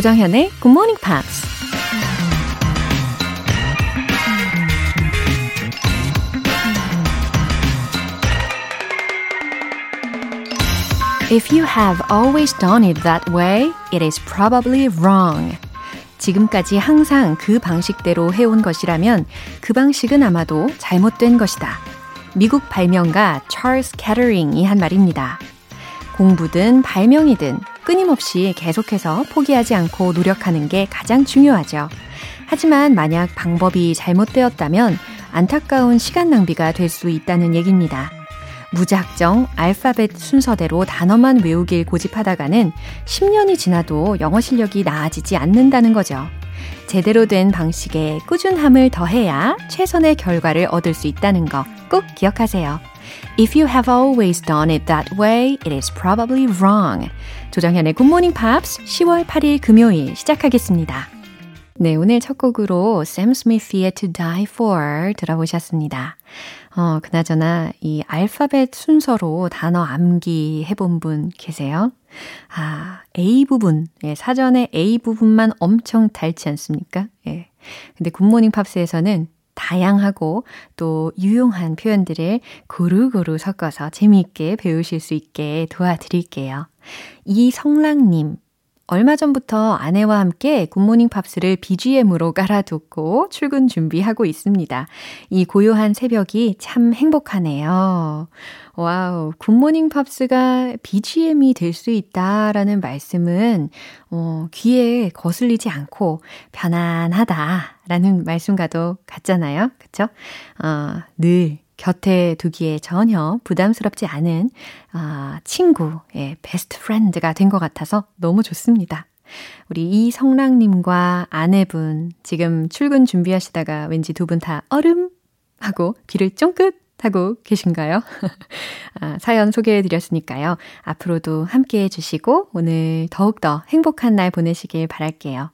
조정현의 Good Morning Pops. If you have always done it that way, it is probably wrong. 지금까지 항상 그 방식대로 해온 것이라면 그 방식은 아마도 잘못된 것이다. 미국 발명가 찰스 캐터링이 한 말입니다. 공부든 발명이든 끊임없이 계속해서 포기하지 않고 노력하는 게 가장 중요하죠. 하지만 만약 방법이 잘못되었다면 안타까운 시간 낭비가 될 수 있다는 얘기입니다. 무작정 알파벳 순서대로 단어만 외우길 고집하다가는 10년이 지나도 영어 실력이 나아지지 않는다는 거죠. 제대로 된 방식에 꾸준함을 더해야 최선의 결과를 얻을 수 있다는 거 꼭 기억하세요. If you have always done it that way, it is probably wrong. 조정현의 Good Morning Pops 10월 8일 금요일 시작하겠습니다. 네, 오늘 첫 곡으로 Sam Smith의 To Die For 들어보셨습니다. 어, 그나저나 이 알파벳 순서로 단어 암기 해본 분 계세요? 아, A 부분. 예, 사전에 A 부분만 엄청 닳지 않습니까? 예. 근데 굿모닝 팝스에서는 다양하고 또 유용한 표현들을 고루고루 섞어서 재미있게 배우실 수 있게 도와드릴게요. 이성랑님, 얼마 전부터 아내와 함께 굿모닝 팝스를 BGM으로 깔아두고 출근 준비하고 있습니다. 이 고요한 새벽이 참 행복하네요. wow, 굿모닝 팝스가 BGM이 될 수 있다라는 말씀은 어, 귀에 거슬리지 않고 편안하다라는 말씀과도 같잖아요. 그쵸? 어, 늘 곁에 두기에 전혀 부담스럽지 않은 아, 친구의 best friend가 된 것 같아서 너무 좋습니다. 우리 이성랑님과 아내분 지금 출근 준비하시다가 왠지 두 분 다 얼음 하고 귀를 쫑긋 하고 계신가요? 아, 사연 소개해 드렸으니까요. 앞으로도 함께 해주시고 오늘 더욱더 행복한 날 보내시길 바랄게요.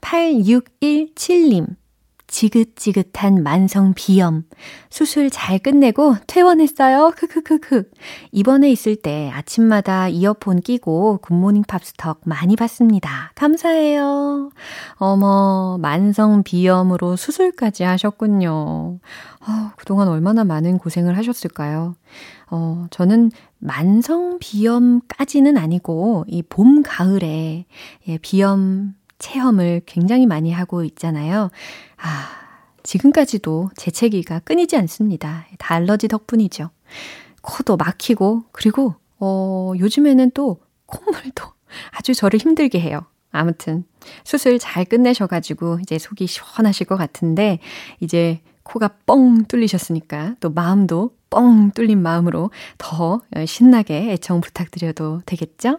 8617님. 지긋지긋한 만성 비염. 수술 잘 끝내고 퇴원했어요. 크크크크. 입원해 있을 때 아침마다 이어폰 끼고 굿모닝 팝스턱 많이 봤습니다. 감사해요. 어머, 만성 비염으로 수술까지 하셨군요. 어, 그동안 얼마나 많은 고생을 하셨을까요? 어, 저는 만성 비염까지는 아니고, 이 봄, 가을에, 예, 비염 체험을 굉장히 많이 하고 있잖아요. 아, 지금까지도 재채기가 끊이지 않습니다. 다 알러지 덕분이죠. 코도 막히고, 그리고, 어, 요즘에는 또 콧물도 아주 저를 힘들게 해요. 아무튼, 수술 잘 끝내셔가지고, 이제 속이 시원하실 것 같은데, 이제 코가 뻥 뚫리셨으니까, 또 마음도 뻥 뚫린 마음으로 더 신나게 애청 부탁드려도 되겠죠?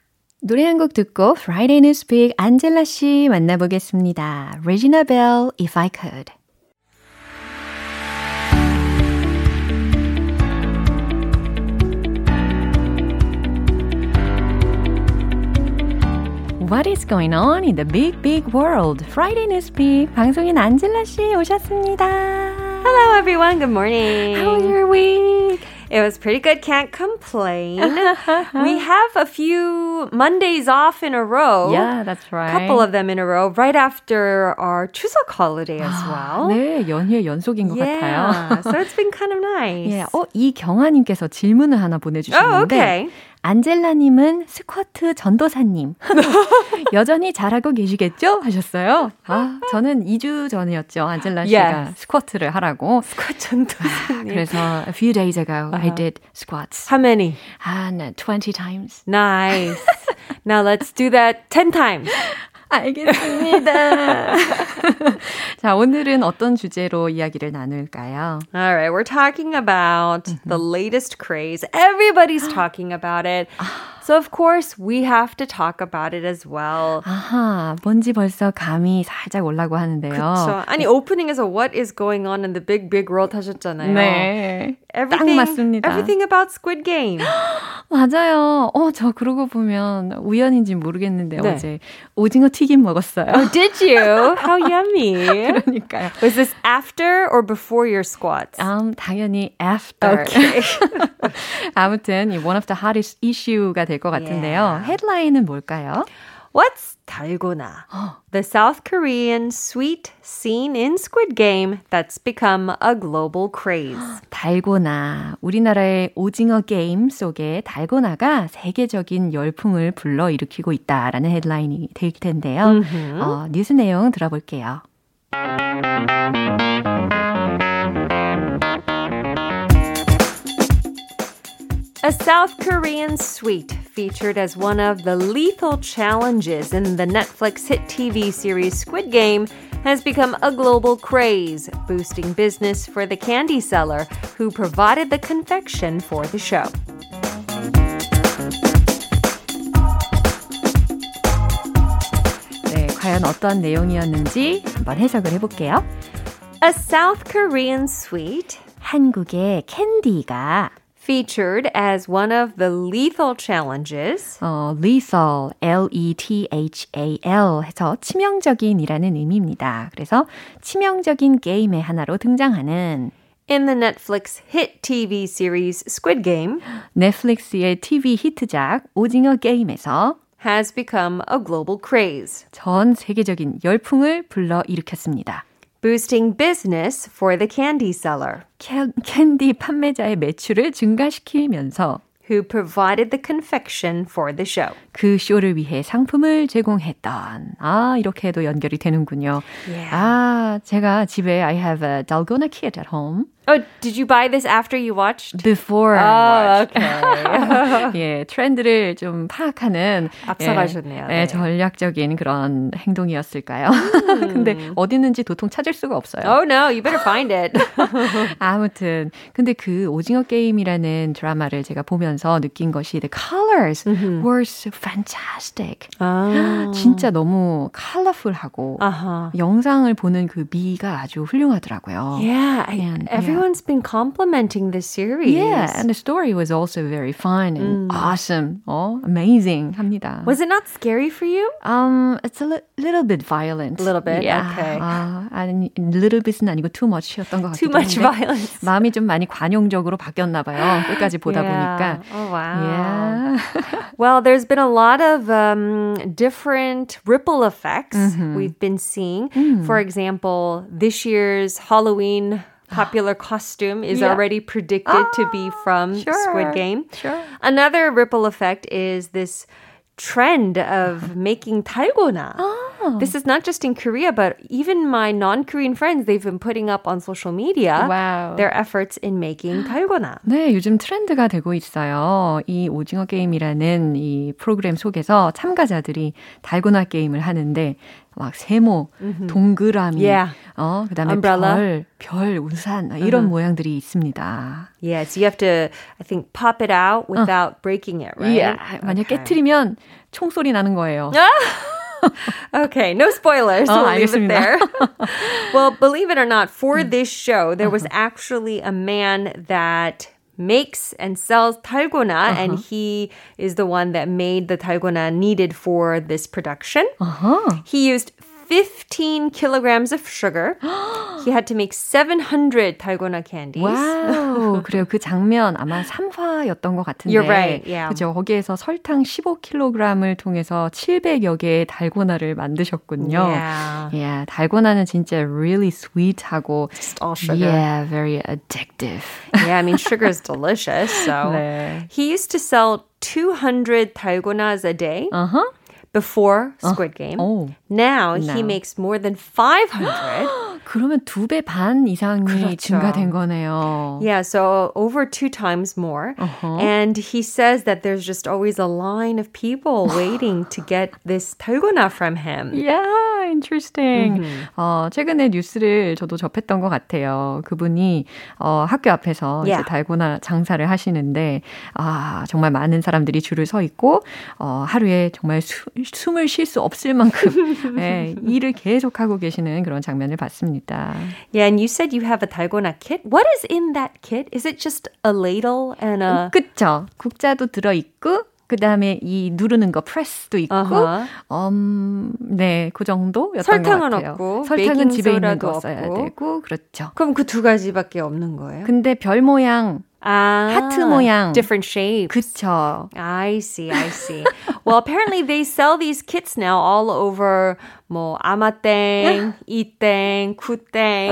노래 한 곡 듣고 Friday Newspeak 안젤라 씨 만나보겠습니다. Regina Bell, If I Could. What is going on in the big, big world? Friday Newspeak 방송인 안젤라 씨 오셨습니다. Hello, everyone. Good morning. How was your week? It was pretty good. Can't complain. we have a few Mondays off in a row. Yeah, that's right. A couple of them in a row, right after our 추석 holiday as well. 네, 연휴의 연속인 것 yeah, 같아요. so it's been kind of nice. 예, 어, 이경아님께서 질문을 하나 보내주셨는데. Oh, okay. 안젤라님은 스쿼트 전도사님. 여전히 잘하고 계시겠죠? 하셨어요. 아, 저는 2주 전이었죠. 안젤라 씨가 Yes. 스쿼트를 하라고. 스쿼트 전도사님. 그래서 a few days ago I Uh-huh. did squats. How many? 한 20 times. Nice. now let's do that 10 times. 알겠습니다. 자, 오늘은 어떤 주제로 이야기를 나눌까요? All right, we're talking about the latest craze. Everybody's talking about it. So of course, we have to talk about it as well. 아하, 뭔지 벌써 감이 살짝 올라고 하는데요. 그렇죠. 아니 오프닝에서 What is going on in the big big world 하셨잖아요. 네. Everything, 딱 맞습니다. Everything about Squid Game. 맞아요. 어, 저 그러고 보면 우연인지 모르겠는데 네. 어제 오징어 튀김 먹었어요. Oh, did you? How yummy. 그러니까요. Was this after or before your squats? 음, 당연히 after. Okay. 아무튼 이 one of the hottest issue가 될 것 같은데요. Yeah. 헤드라인은 뭘까요? What's 달고나? The South Korean sweet seen in Squid Game that's become a global craze. 달고나. 우리나라의 오징어 게임 속에 달고나가 세계적인 열풍을 불러일으키고 있다라는 헤드라인이 될 텐데요. 어, 뉴스 내용 들어볼게요. A South Korean sweet featured as one of the lethal challenges in the Netflix hit TV series Squid Game has become a global craze, boosting business for the candy seller who provided the confection for the show. 네, 과연 어떤 내용이었는지 한번 해석을 해볼게요. A South Korean sweet 한국의 캔디가 featured as one of the lethal challenges 어, lethal, L-E-T-H-A-L 해서 치명적인이라는 의미입니다. 그래서 치명적인 게임의 하나로 등장하는 in the Netflix hit TV series Squid Game 넷플릭스의 TV 히트작 오징어 게임에서 has become a global craze, 전 세계적인 열풍을 불러일으켰습니다. Boosting business for the candy seller 캔, 캔디 판매자의 매출을 증가시키면서 who provided the confection for the show. 그 쇼를 위해 상품을 제공했던 아 이렇게도 연결이 되는군요. Yeah. 아 제가 집에 I have a dalgona kit at home Oh, did you buy this after you watched? before I Oh, okay. 예, 트렌드를 좀 파악하는 앞서가셨네요. 예, 네. 예, 전략적인 그런 행동이었을까요? 근데 어디 있는지 도통 찾을 수가 없어요. oh no, you better find it. 아무튼 근데 그 오징어 게임이라는 드라마를 제가 보면서 느낀 것이 the colors were so fantastic. 아. 진짜 너무 컬러풀하고 아하. 영상을 보는 그 미가 아주 훌륭하더라고요. Yeah, I- And, yeah. everyone's been complimenting this series. Yeah, and the story was also very fun and awesome. 어, amazing 합니다. Was it not scary for you? Um, it's a li- little bit violent. A little bit, Yeah. okay. 아, 아니, little bit은 아니고 too much였던 것 Too 같기도 much 한데 violence. 마음이 좀 많이 관용적으로 바뀌었나 봐요. 끝까지 보다 Yeah. 보니까. Oh wow. Yeah. Well, there's been a lot of um, different ripple effects we've been seeing. For example, this year's Halloween popular costume is yeah. already predicted oh, to be ah, from sure, Squid Game. Sure. Another ripple effect is this trend of making dalgona. Oh. Ah. This is not just in Korea, but even my non-Korean friends, they've been putting up on social media Wow. their efforts in making 달고나. 네, 요즘 트렌드가 되고 있어요. 이 오징어 게임이라는 이 프로그램 속에서 참가자들이 달고나 게임을 하는데 막 세모, 동그라미, Yeah. 어, 그다음에 Umbrella. 별, 별, 우산 이런 모양들이 있습니다. Yes, you have to, I think, pop it out without breaking it, right? 예, 만약 Okay. 깨트리면 총소리 나는 거예요. okay, no spoilers. Oh, we'll leave it there. well, believe it or not, for this show, there was actually a man that makes and sells dalgona, uh-huh. and he is the one that made the dalgona needed for this production. Uh-huh. He used 15 kilograms of sugar. he had to make 700 달고나 candies. 와우. 그래요. 그 장면 아마 3화였던 것 같은데. You're right, yeah. 그죠. 거기에서 설탕 15kg을 통해서 700여 개의 달고나를 만드셨군요. Yeah. Yeah, 달고나는 진짜 really sweet하고 Just all sugar. Yeah, very addictive. Yeah, I mean, sugar is delicious. So 네. he used to sell 200 달고nas a day Uh-huh. before uh, Squid Game. 오. Now he makes more than 500. 그러면 두 배 반 이상이 그렇죠. 증가된 거네요. yeah, so over two times more. And he says that there's just always a line of people waiting to get this 달고나 from him. Yeah, interesting. Mm-hmm. 어, 최근에 뉴스를 저도 접했던 것 같아요. 그분이 어, 학교 앞에서 yeah. 이제 달고나 장사를 하시는데 아, 정말 많은 사람들이 줄을 서 있고 어, 하루에 정말 수, 숨을 쉴 수 없을 만큼 네, 일을 계속 하고 계시는 그런 장면을 봤습니다. Yeah, and you said you have a 달고나 kit. What is in that kit? Is it just a ladle and a 그쵸. 국자도 들어 있고 그 다음에 이 누르는 거 프레스도 있고, uh-huh. 음, 네, 그 정도였던 설탕은 것 같아요. 없고, 설탕은 집에 있는 거 써야 되고, 그렇죠. 그럼 그 두 가지밖에 없는 거예요? 근데 별 모양 Ah, 하트 모양. Different shapes. 그쵸. I see, I see. well, apparently they sell these kits now all over 뭐 아마땡, 이땡, 쿠땡,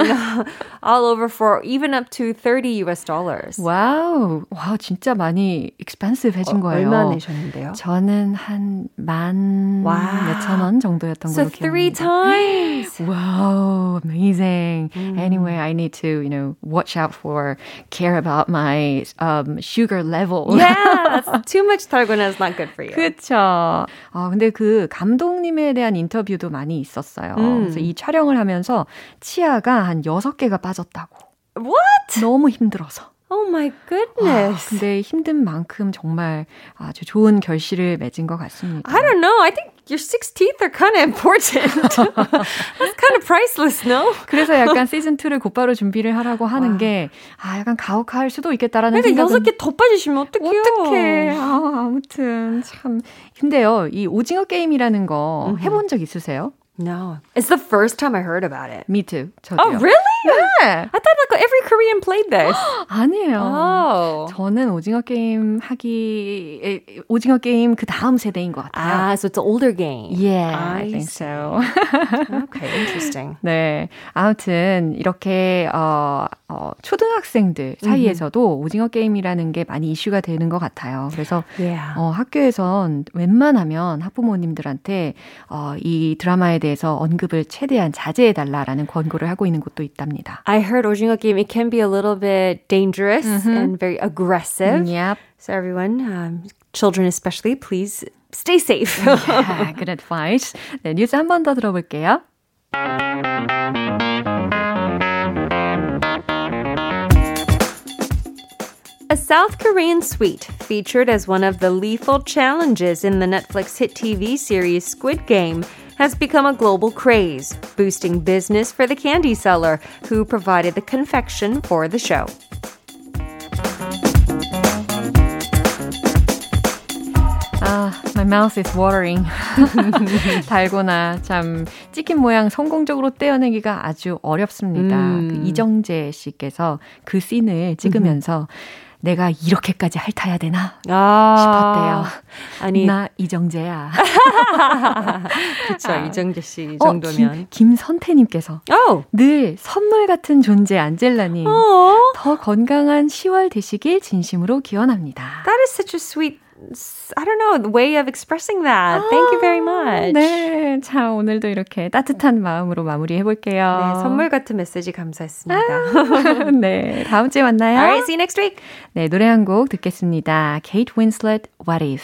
all over for even up to 30 US dollars. 와우, 와 진짜 많이 expensive해진 어, 거예요. 얼마 내셨는데요? 저는 한만 몇천 원 정도였던 so 걸로 기억합니다. three times. Wow, amazing. Mm. Anyway, I need to, you know, watch out for care about my um, sugar level. Yeah, too much 달고나 is not good for you. 그렇죠. 아, 근데 그 감독님에 대한 인터뷰도 많이 많이 있었어요. 음. 그래서 이 촬영을 하면서 치아가 한 6개가 빠졌다고. What? 너무 힘들어서. Oh my goodness. 아, 근데 힘든 만큼 정말 아주 좋은 결실을 맺은 것 같습니다. I don't know. I think your six teeth are kind of important. That's kind of priceless, no? 그래서 약간 시즌 2를 곧바로 준비를 하라고 하는 와. 게 아, 약간 가혹할 수도 있겠다라는 생각은 여섯 개 더 빠지시면 어떡해요? 어떡해. 아, 아무튼 참. 근데요, 이 오징어 게임이라는 거 해본 적 있으세요? No. It's the first time I heard about it. Me too. 저도요. Oh, really? Yeah. I thought like every Korean played this. 아니에요. Oh. 저는 오징어 게임 하기 오징어 게임 그 다음 세대인 것 같아요. Ah, so it's an older game. Yeah, I, I think so. okay, interesting. 네, 아무튼 이렇게 어, 어, 초등학생들 사이에서도 mm-hmm. 오징어 게임이라는 게 많이 이슈가 되는 것 같아요. 그래서 yeah. 어, 학교에선 웬만하면 학부모님들한테 어, 이 드라마에 대해서 언급을 최대한 자제해 달라라는 권고를 하고 있는 곳도 있 답니다. I heard 오징어 게임 it can be a little bit dangerous mm-hmm. and very aggressive. Yep. So everyone, um, children especially, please stay safe. yeah, good advice. 네, 뉴스 한 번 더 들어볼게요. A South Korean suite featured as one of the lethal challenges in the Netflix hit TV series Squid Game has become a global craze, boosting business for the candy seller who provided the confection for the show. 아, my mouth is watering. 달고나 참 치킨 모양 성공적으로 떼어내기가 아주 어렵습니다. 음. 그 이정재 씨께서 그 씬을 찍으면서 음. 내가 이렇게까지 핥아야 되나 아, 싶었대요. 아니 나 이정재야. 그렇죠. 아, 이정재 씨 정도면. 어, 김, 김선태님께서 oh. 늘 선물 같은 존재 안젤라님 oh. 더 건강한 10월 되시길 진심으로 기원합니다. That is such a sweet I don't know, the way of expressing that. Thank you very much. 네. 자, 오늘도 이렇게 따뜻한 마음으로 마무리해 볼게요. 네, 선물 같은 메시지 감사했습니다. 아, 네. 다음 주에 만나요. Alright, see you next week. 네, 노래 한 곡 듣겠습니다. Kate Winslet, What If?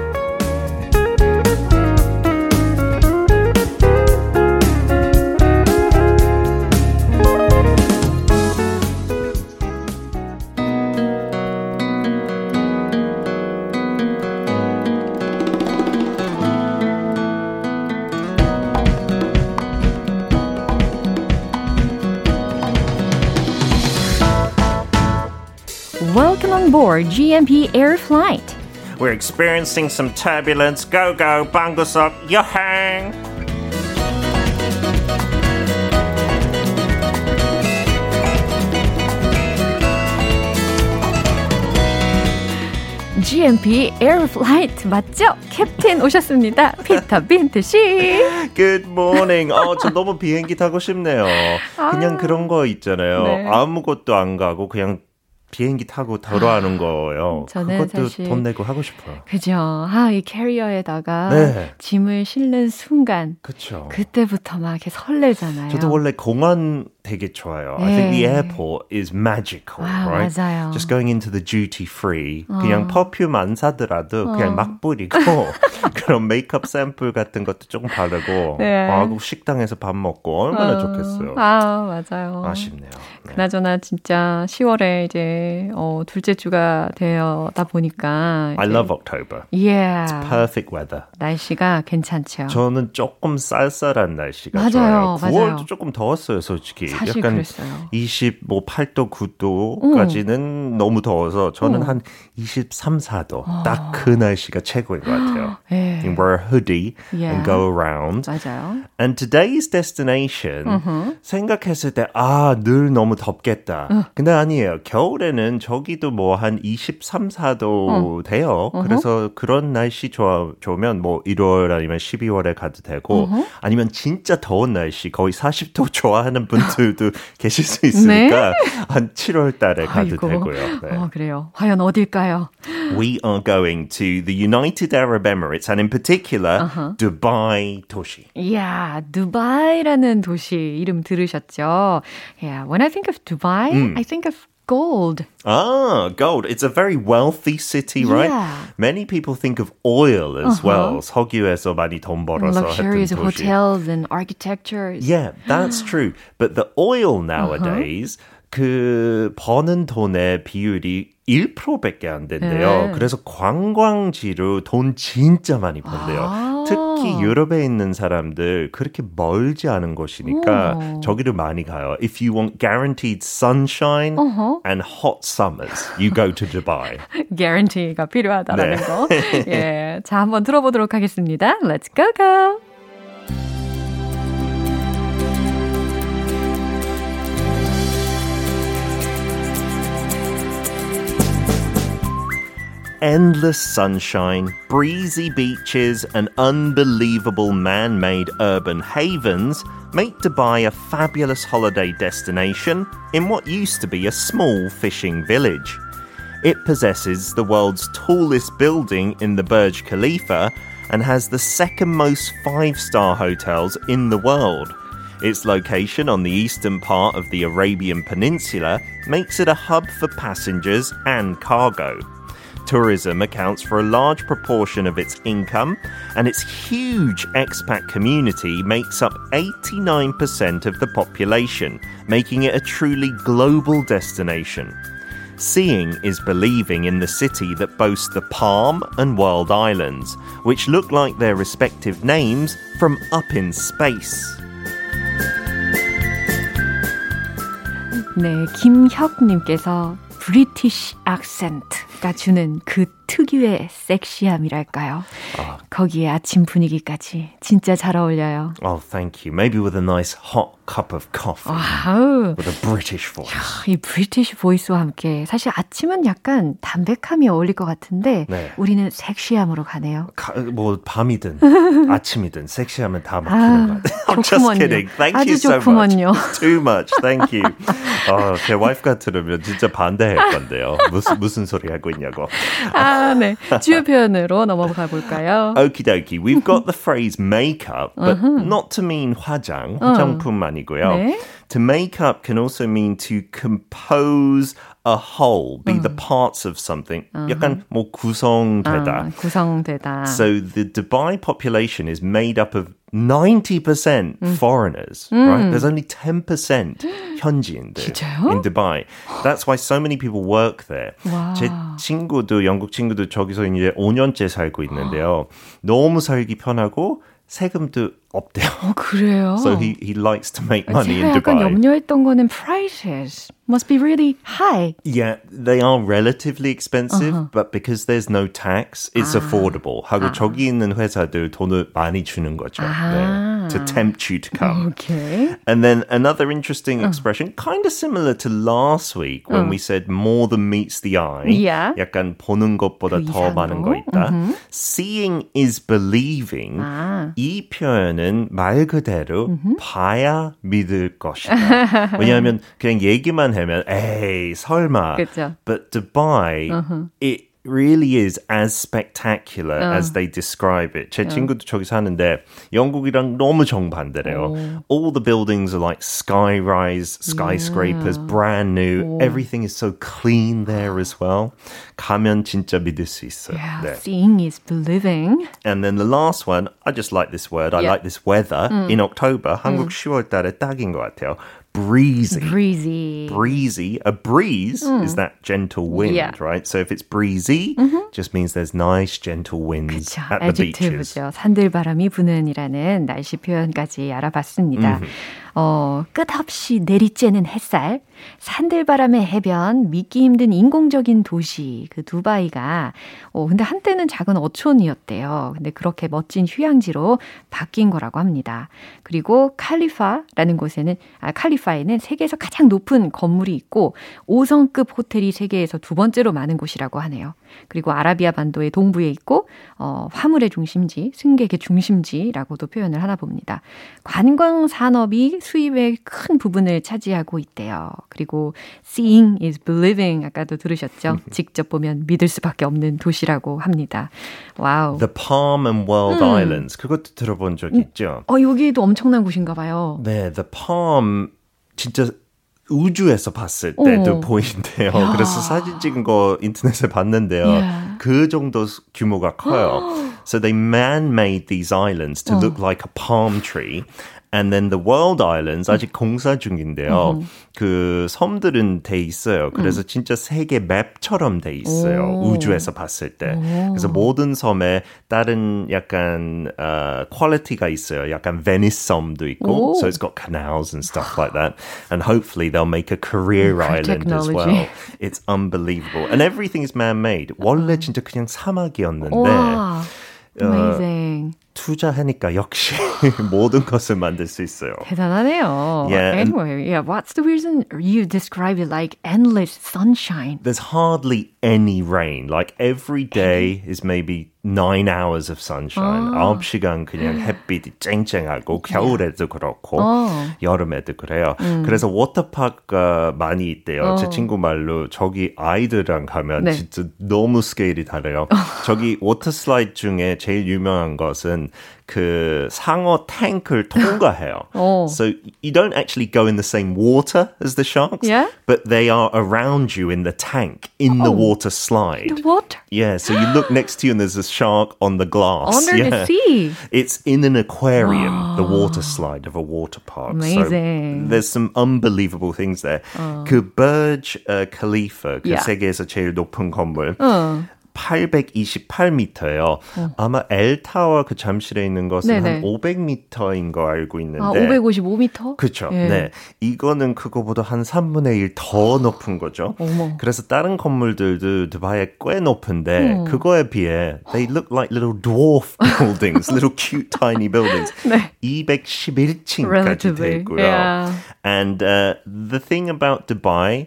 Board GMP Air Flight. We're experiencing some turbulence. Go, go, up, yohang! GMP Air Flight 맞죠? 캡틴 오셨습니다. 피터 빈트 씨. Good morning. 어, 저 너무 비행기 타고 싶네요. 그냥 아. 그런 거 있잖아요. 네. 아무것도 안 가고 그냥 비행기 타고 돌아가는 거예요. 저는 그것도 사실- 돈 내고 하고 싶어요. 그죠. 아, 이 캐리어에다가 네. 짐을 실는 순간 그렇죠. 그때부터 막 이렇게 설레잖아요. 저도 원래 공항 되게 좋아요. I think the 네. airport is magical, 아, right? 맞아요. Just going into the duty free. 그냥 퍼퓸 안 사더라도 그냥 막 뿌리고 그런 메이크업 샘플 같은 것도 조금 바르고 네. 하고 식당에서 밥 먹고 얼마나 좋겠어요. 아, 맞아요. 아쉽네요. 네. 그나저나 진짜 10월에 이제 어, 둘째 주가 되어다 보니까 I love October. Yeah. Perfect weather. 날씨가 괜찮죠. 저는 조금 쌀쌀한 날씨가 맞아요, 좋아요. 9월도 맞아요. 조금 더웠어요, 솔직히. 사실 약간 그랬어요. 28도, 9도까지는 너무 더워서 저는 어. 한 23, 4도. 딱 그 날씨가 최고인 것 같아요. 예. You wear a hoodie Yeah. and go around. 맞아요. And today's destination 생각했을 때 아, 늘 너무 덥겠다. 근데 아니에요. 겨울에는 저기도 뭐 한 23, 4도 돼요. 그래서 그런 날씨 좋아, 좋으면 뭐 1월 아니면 12월에 가도 되고 아니면 진짜 더운 날씨 거의 40도 좋아하는 분들 도 계실 수 있으니까 한 7월 달에 가도 아이고. 되고요. 네. 어, 그래요. 과연 어딜까요? We are going to the United Arab Emirates and in particular Dubai 도시. 이야, 두바이라는 도시 이름 들으셨죠? Yeah, when I think of Dubai, I think of gold. Ah, gold. It's a very wealthy city, right? Yeah. Many people think of oil as well. 석유에서 많이 돈 벌어서 Luxurious 했던 도시. hotels and architectures. Yeah, that's true. But the oil nowadays 그 버는 돈의 비율이 1%밖에 안 된대요. 네. 그래서 관광지로 돈 진짜 많이 번대요. 아. 특히 유럽에 있는 사람들 그렇게 멀지 않은 곳이니까 오. 저기를 많이 가요. If you want guaranteed sunshine and hot summers, you go to Dubai. guarantee가 필요하다라는 네. 거. 예. 자, 한번 들어보도록 하겠습니다. Let's go go. Endless sunshine, breezy beaches, and unbelievable man made urban havens make Dubai a fabulous holiday destination in what used to be a small fishing village. It possesses the world's tallest building in the Burj Khalifa and has the second most five star hotels in the world. Its location on the eastern part of the Arabian Peninsula makes it a hub for passengers and cargo Tourism accounts for a large proportion of its income, and its huge expat community makes up 89% of the population, making it a truly global destination. Seeing is believing in the city that boasts the Palm and World Islands, which look like their respective names from up in space. 네, 김혁님께서 브리티시 악센트 가 주는 그 특유의 섹시함이랄까요. 거기에 아침 분위기까지 진짜 잘 어울려요. Oh, thank you. Maybe with a nice hot cup of coffee wow. with a British voice. 이 British voice와 함께 사실 아침은 약간 담백함이 어울릴 것 같은데 네. 우리는 섹시함으로 가네요. 가- 뭐 밤이든 아침이든 섹시하면 다 먹히는 것 같아요. I'm just kidding. Thank you so 좋구먼요. much. Too much. Thank you. 어, 제 와이프가 들으면 진짜 반대할 건데요. 무슨 무슨 소리 하고 있냐고. 아, 네. 주요 표현으로 넘어가 볼까요? Okie dokie. We've got the phrase makeup, but not to mean 화장, 화장품 아니고요. 네. To make up can also mean to compose a whole, be the parts of something. 약간 뭐 구성되다. 아, 구성되다. So the Dubai population is made up of 90% foreigners, right? There's only 10% 현지인들 진짜요? in Dubai. That's why so many people work there. 와. 제 친구도 영국 친구도 저기서 이제 5년째 살고 있는데요. 너무 살기 편하고 세금도 없대요. 어, 그래요? So he, he likes to make money in 제가 약간 Dubai. 염려했던 거는 prices must be really high. Yeah, they are relatively expensive, but because there's no tax, it's affordable. 하고 저기 있는 회사들 돈을 많이 주는 거죠. 네, to tempt you to come. Okay. And then another interesting expression, kind of similar to last week when we said more than meets the eye. Yeah. 약간 보는 것보다 그 더 이상으로. 많은 거 있다. Seeing is believing. 아. 이 표현은 말 그대로 봐야 믿을 것이다. 왜냐하면 그냥 얘기만 하면 에이 설마. 그쵸. But Dubai, it really is as spectacular as they describe it. 제 친구도 저기 사는데 영국이랑 너무 정반대래요. All the buildings are like sky-rise skyscrapers, brand new. Everything is so clean there as well. 가면 진짜 믿을 수 있어요. Yeah, 네. seeing is believing. And then the last one, I just like this word. I Yeah. like this weather in October. 한국 10월 달에 딱인 것 같아요. Breezy. Breezy. breezy. A breeze is that gentle wind, Yeah. right? So if it's breezy, just means there's nice gentle winds 그쵸. at the beaches. adjective죠. 산들바람이 부는이라는 날씨 표현까지 알아봤습니다. 어, 끝없이 내리쬐는 햇살, 산들바람의 해변, 믿기 힘든 인공적인 도시, 그 두바이가, 어, 근데 한때는 작은 어촌이었대요. 근데 그렇게 멋진 휴양지로 바뀐 거라고 합니다. 그리고 칼리파라는 곳에는, 아, 칼리파에는 세계에서 가장 높은 건물이 있고, 5성급 호텔이 세계에서 두 번째로 많은 곳이라고 하네요. 그리고 아라비아 반도의 동부에 있고, 어, 화물의 중심지, 승객의 중심지라고도 표현을 하나 봅니다. 관광 산업이 수입의 큰 부분을 차지하고 있대요. 그리고 seeing is believing 아까도 들으셨죠? 직접 보면 믿을 수밖에 없는 도시라고 합니다. wow. The Palm and World Islands. 그것도 들어본 적 있죠? 어, 여기도 엄청난 곳인가 봐요. 네, The Palm 진짜 우주에서 봤을 때도 어. 보이는데요. 그래서 사진 찍은 거 인터넷에 봤는데요. Yeah. 그 정도 규모가 커요. so they man-made these islands to look like a palm tree. And then the World Islands 아직 공사 중인데요. 그 섬들은 돼 있어요. 그래서 진짜 세계 맵처럼 돼 있어요. 오. 우주에서 봤을 때. 그래서 모든 섬에 다른 약간 어, 퀄리티가 있어요. 약간 베니스 섬도 있고. 오. So it's got canals and stuff like that. And hopefully they'll make a career High island as well. technology. It's unbelievable. And everything is man-made. 원래 진짜 그냥 사막이었는데 와. Amazing. 투자하니까 역시 모든 것을 만들 수 있어요. 대단하네요. Yeah, anyway, yeah, what's the reason you describe it like endless sunshine? There's hardly any rain. Like every day is maybe nine hours of sunshine. 아홉 시간 그냥 햇빛이 쨍쨍하고 겨울에도 그렇고 어. 여름에도 그래요. 그래서 워터파크가 많이 있대요. 제 친구 말로 저기 아이들랑 가면 네. 진짜 너무 스케일이 다르요. 저기 워터 슬라이드 중에 제일 유명한 것은 그 상어 탱크를 통과해요. 어. So you don't actually go in the same water as the sharks, Yeah? but they are around you in the tank in the water slide. What? Yeah, so you look next to you and there's a shark on the glass. Under yeah. the sea. It's in an aquarium, the water slide of a water park. Amazing. So there's some unbelievable things there. 그 Burj uh, Khalifa, 그 Yeah. 세계에서 제일 높은 건물. 어. 828m예요. 아마 엘타워 그 잠실에 있는 것은 네네. 한 500m인 거 알고 있는데. 아, 555m? 그렇죠. 예. 네. 이거는 그거보다 한 3분의 1 더 높은 거죠. 어머. 그래서 다른 건물들도 두바이에 꽤 높은데 그거에 비해 they look like little dwarf buildings, little cute tiny buildings. 네. 211층까지 돼 있고요. yeah. And uh, the thing about Dubai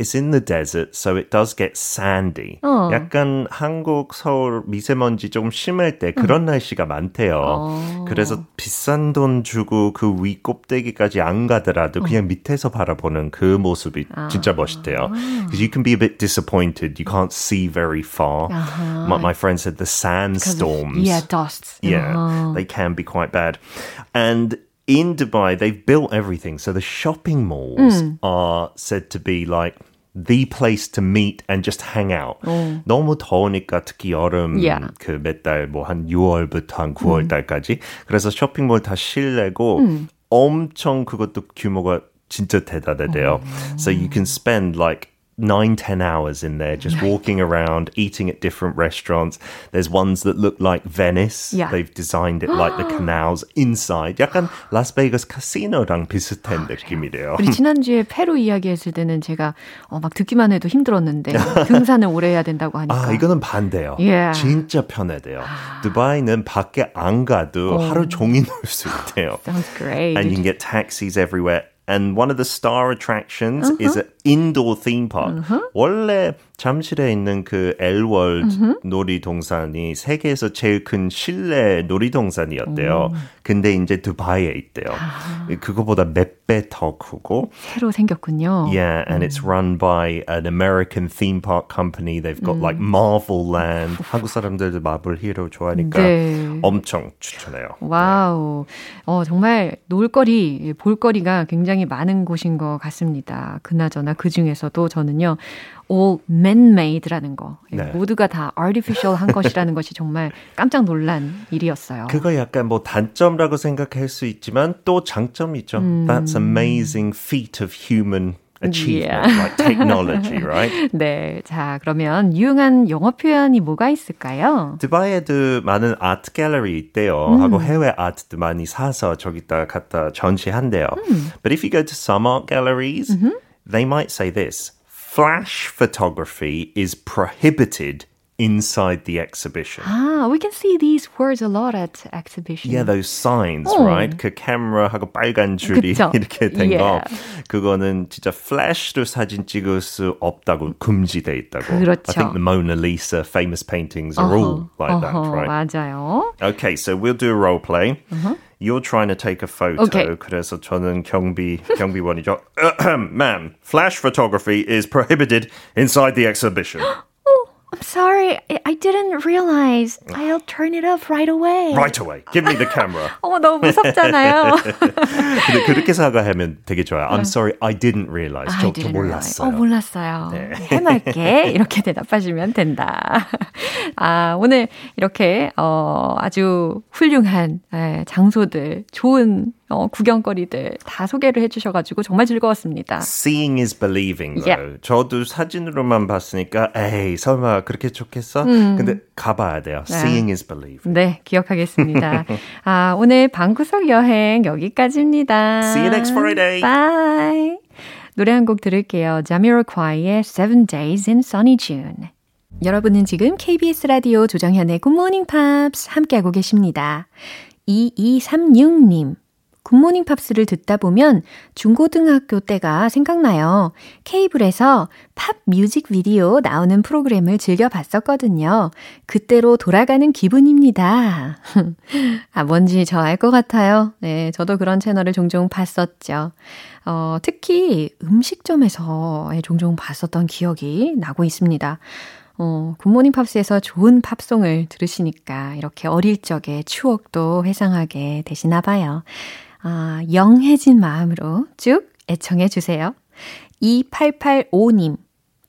is in the desert, so it does get sandy. 어. 약간 한국 서울 미세먼지 좀 심할 때 그런 날씨가 많대요. 어. 그래서 비싼 돈 주고 그위 꼭대기까지 안 가더라도 그냥 밑에서 바라보는 그 모습이 진짜 멋있대요. Because you can be a bit disappointed. You can't see very far. My, my friend said the sandstorms. Yeah, dust. Yeah, 어. they can be quite bad. And in Dubai, they've built everything. So the shopping malls are said to be like the place to meet and just hang out. 너무 더우니까 특히 여름 Yeah. 그몇 달 뭐 한 6월부터 한 9월 달까지. 그래서 쇼핑몰 다 실내고 엄청 그것도 규모가 진짜 대단하대요. So you can spend like nine, ten hours in there just walking around, eating at different restaurants. There's ones that look like Venice. Yeah. They've designed it like the canals inside. 약간 라스베이거스 카시노랑 비슷한 느낌이래요. 우리 지난주에 페루 이야기했을 때는 제가 어, 막 듣기만 해도 힘들었는데 등산을 오래 해야 된다고 하니까. 아, 이거는 반대요. Yeah. 진짜 편하대요. 두바이는 밖에 안 가도 하루 종일 놀 수 있대요. Sounds great. and you can get taxis everywhere. And one of the star attractions is indoor theme park. 원래 잠실에 있는 그 엘월드 놀이동산이 세계에서 제일 큰 실내 놀이동산이었대요. 근데 이제 두바이에 있대요. 그거보다 몇 배 더 크고. 새로 생겼군요. Yeah, and it's run by an American theme park company. They've got like Marvel Land. 한국 사람들도 마블 hero 좋아하니까 네. 엄청 추천해요. wow. 어, 정말 놀거리, 볼거리가 굉장히 많은 곳인 것 같습니다. 그나저나 그 중에서도 저는요, all man-made라는 거. 네. 모두가 다 artificial 한 것이라는 것이 정말 깜짝 놀란 일이었어요. 그거 약간 뭐 단점이라고 생각할 수 있지만 또 장점이죠. That's amazing feat of human achievement, Yeah. like technology, right? 네. 자, 그러면 유용한 영어 표현이 뭐가 있을까요? 두바이에도 많은 아트 갤러리 있대요. 하고 해외 아트도 많이 사서 저기다 갖다 전시한대요. But if you go to some art galleries, they might say this. Flash photography is prohibited inside the exhibition. Ah, we can see these words a lot at exhibition. Yeah, those signs, 어. right? 그 카메라하고 빨간 줄이 그쵸. 이렇게 된 거. Yeah. 그거는 진짜 플래시로 사진 찍을 수 없다고 금지돼 있다고. 그렇죠. I think the Mona Lisa famous paintings are all like that, 어허, right? 맞아요. Okay, so we'll do a role play. You're trying to take a photo. Okay. 그래서 저는 경비 경비원이죠. Ma'am, flash photography is prohibited inside the exhibition. I'm sorry, I, didn't realize. I'll turn it off right away. Right away. Give me the camera. 어머, 너무 무섭잖아요. 근데 그렇게 사과하면 되게 좋아요. I'm sorry, I didn't realize. 저, I 저 didn't realize. 몰랐어요. 어, 몰랐어요. 해맑게 이렇게 대답하시면 된다. 아, 오늘 이렇게, 어, 아주 훌륭한 에, 장소들, 좋은 어, 구경거리들 다 소개를 해주셔가지고 정말 즐거웠습니다. Seeing is believing. Yeah. 저도 사진으로만 봤으니까 에이 설마 그렇게 좋겠어? 근데 가봐야 돼요. Seeing is believing. 네, 기억하겠습니다. 아, 오늘 방구석 여행 여기까지입니다. See you next Friday. Bye. 노래 한 곡 들을게요. 자미로콰이의 Seven Days in Sunny June. 여러분은 지금 KBS 라디오 조정현의 Good Morning Pops 함께하고 계십니다. 2236님. 굿모닝 팝스를 듣다 보면 중고등학교 때가 생각나요. 케이블에서 팝 뮤직 비디오 나오는 프로그램을 즐겨 봤었거든요. 그때로 돌아가는 기분입니다. 아, 뭔지 저 알 것 같아요. 네, 저도 그런 채널을 종종 봤었죠. 어, 특히 음식점에서 종종 봤었던 기억이 나고 있습니다. 어, 굿모닝 팝스에서 좋은 팝송을 들으시니까 이렇게 어릴 적의 추억도 회상하게 되시나 봐요. 아, 영해진 마음으로 쭉 애청해 주세요. 2885님.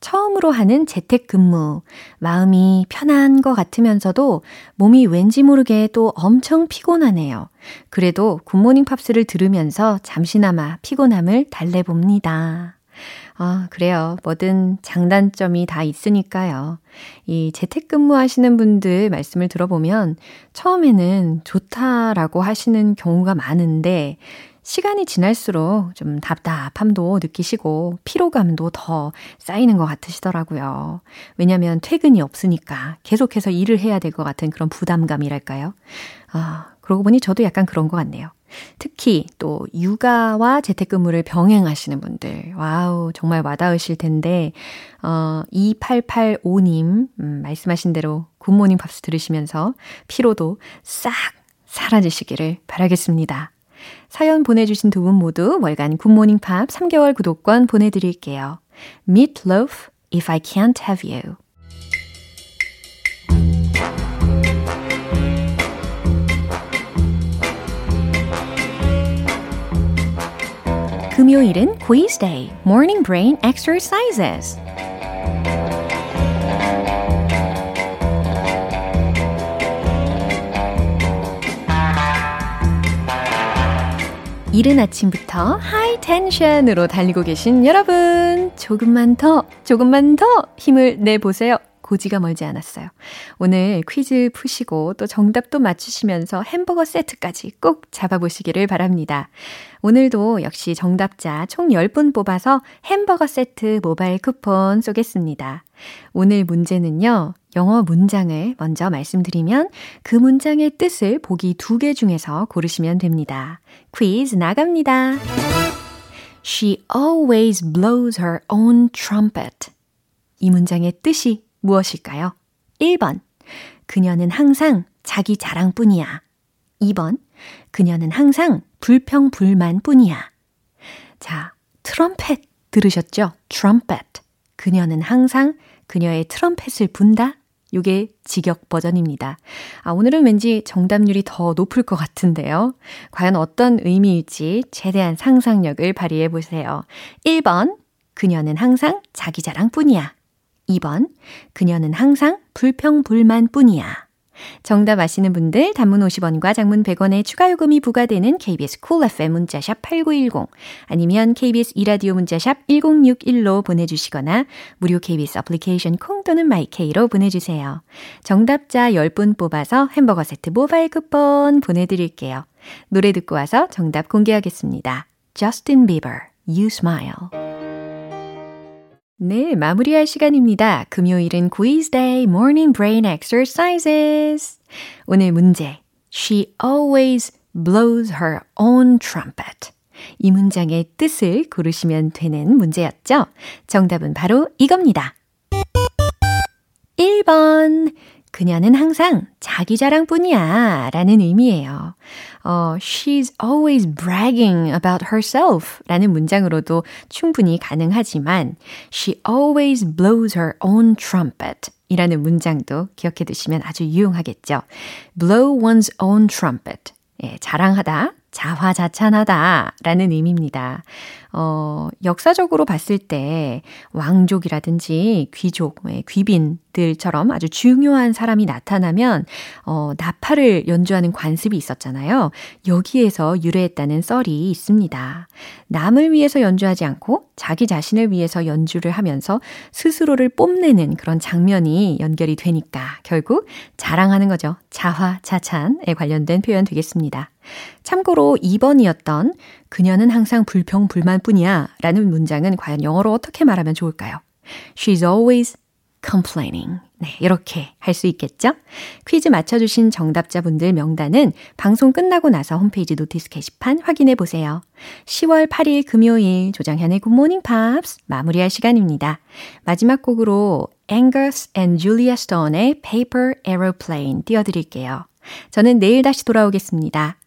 처음으로 하는 재택근무. 마음이 편한 것 같으면서도 몸이 왠지 모르게 또 엄청 피곤하네요. 그래도 굿모닝 팝스를 들으면서 잠시나마 피곤함을 달래봅니다. 아, 그래요. 뭐든 장단점이 다 있으니까요. 이 재택근무 하시는 분들 말씀을 들어보면 처음에는 좋다라고 하시는 경우가 많은데 시간이 지날수록 좀 답답함도 느끼시고 피로감도 더 쌓이는 것 같으시더라고요. 왜냐하면 퇴근이 없으니까 계속해서 일을 해야 될 것 같은 그런 부담감이랄까요? 아, 그러고 보니 저도 약간 그런 것 같네요. 특히 또 육아와 재택근무를 병행하시는 분들, wow, 정말 와닿으실 텐데, 어, 2885님, 음, 말씀하신 대로 굿모닝 팝스 들으시면서 피로도 싹 사라지시기를 바라겠습니다. 사연 보내주신 두 분 모두 월간 굿모닝 팝 3개월 구독권 보내드릴게요. Meat Loaf, If I Can't Have You. 금요일은 quiz day, morning brain exercises. 이른 아침부터 하이 텐션으로 달리고 계신 여러분, 조금만 더, 조금만 더 힘을 내보세요. 고지가 멀지 않았어요. 오늘 퀴즈 푸시고 또 정답도 맞추시면서 햄버거 세트까지 꼭 잡아보시기를 바랍니다. 오늘도 역시 정답자 총 10분 뽑아서 햄버거 세트 모바일 쿠폰 쏘겠습니다. 오늘 문제는요. 영어 문장을 먼저 말씀드리면 그 문장의 뜻을 보기 두 개 중에서 고르시면 됩니다. 퀴즈 나갑니다. She always blows her own trumpet. 이 문장의 뜻이 무엇일까요? 1번. 그녀는 항상 자기 자랑뿐이야. 2번. 그녀는 항상 불평불만 뿐이야. 자, 트럼펫 들으셨죠? 트럼펫. 그녀는 항상 그녀의 트럼펫을 분다? 요게 직역 버전입니다. 아, 오늘은 왠지 정답률이 더 높을 것 같은데요. 과연 어떤 의미일지 최대한 상상력을 발휘해 보세요. 1번, 그녀는 항상 자기 자랑 뿐이야. 2번, 그녀는 항상 불평불만 뿐이야. 정답 아시는 분들 단문 50원과 장문 100원의 추가 요금이 부과되는 KBS 쿨 cool FM 문자샵 8910 아니면 KBS 이라디오 문자샵 1061로 보내주시거나 무료 KBS 애플리케이션 콩 또는 마이케이로 보내주세요. 정답자 10분 뽑아서 햄버거 세트 모바일 쿠폰 보내드릴게요. 노래 듣고 와서 정답 공개하겠습니다. Justin Bieber, You Smile. 네, 마무리할 시간입니다. 금요일은 quiz day morning brain exercises. 오늘 문제. She always blows her own trumpet. 이 문장의 뜻을 고르시면 되는 문제였죠? 정답은 바로 이겁니다. 1번. 그녀는 항상 자기 자랑뿐이야 라는 의미예요. 어, she's always bragging about herself 라는 문장으로도 충분히 가능하지만 she always blows her own trumpet 이라는 문장도 기억해 두시면 아주 유용하겠죠. blow one's own trumpet. 예, 자랑하다, 자화자찬하다 라는 의미입니다. 어, 역사적으로 봤을 때 왕족이라든지 귀족, 예, 귀빈들처럼 아주 중요한 사람이 나타나면 어, 나팔을 연주하는 관습이 있었잖아요. 여기에서 유래했다는 썰이 있습니다. 남을 위해서 연주하지 않고 자기 자신을 위해서 연주를 하면서 스스로를 뽐내는 그런 장면이 연결이 되니까 결국 자랑하는 거죠. 자화자찬에 관련된 표현 되겠습니다. 참고로 2번이었던 그녀는 항상 불평불만뿐이야 라는 문장은 과연 영어로 어떻게 말하면 좋을까요? She's always complaining. 네, 이렇게 할 수 있겠죠? 퀴즈 맞춰주신 정답자분들 명단은 방송 끝나고 나서 홈페이지 notice 게시판 확인해 보세요. 10월 8일 금요일 조정현의 굿모닝 팝스 마무리할 시간입니다. 마지막 곡으로 Angus and Julia Stone의 Paper Aeroplane 띄워드릴게요. 저는 내일 다시 돌아오겠습니다.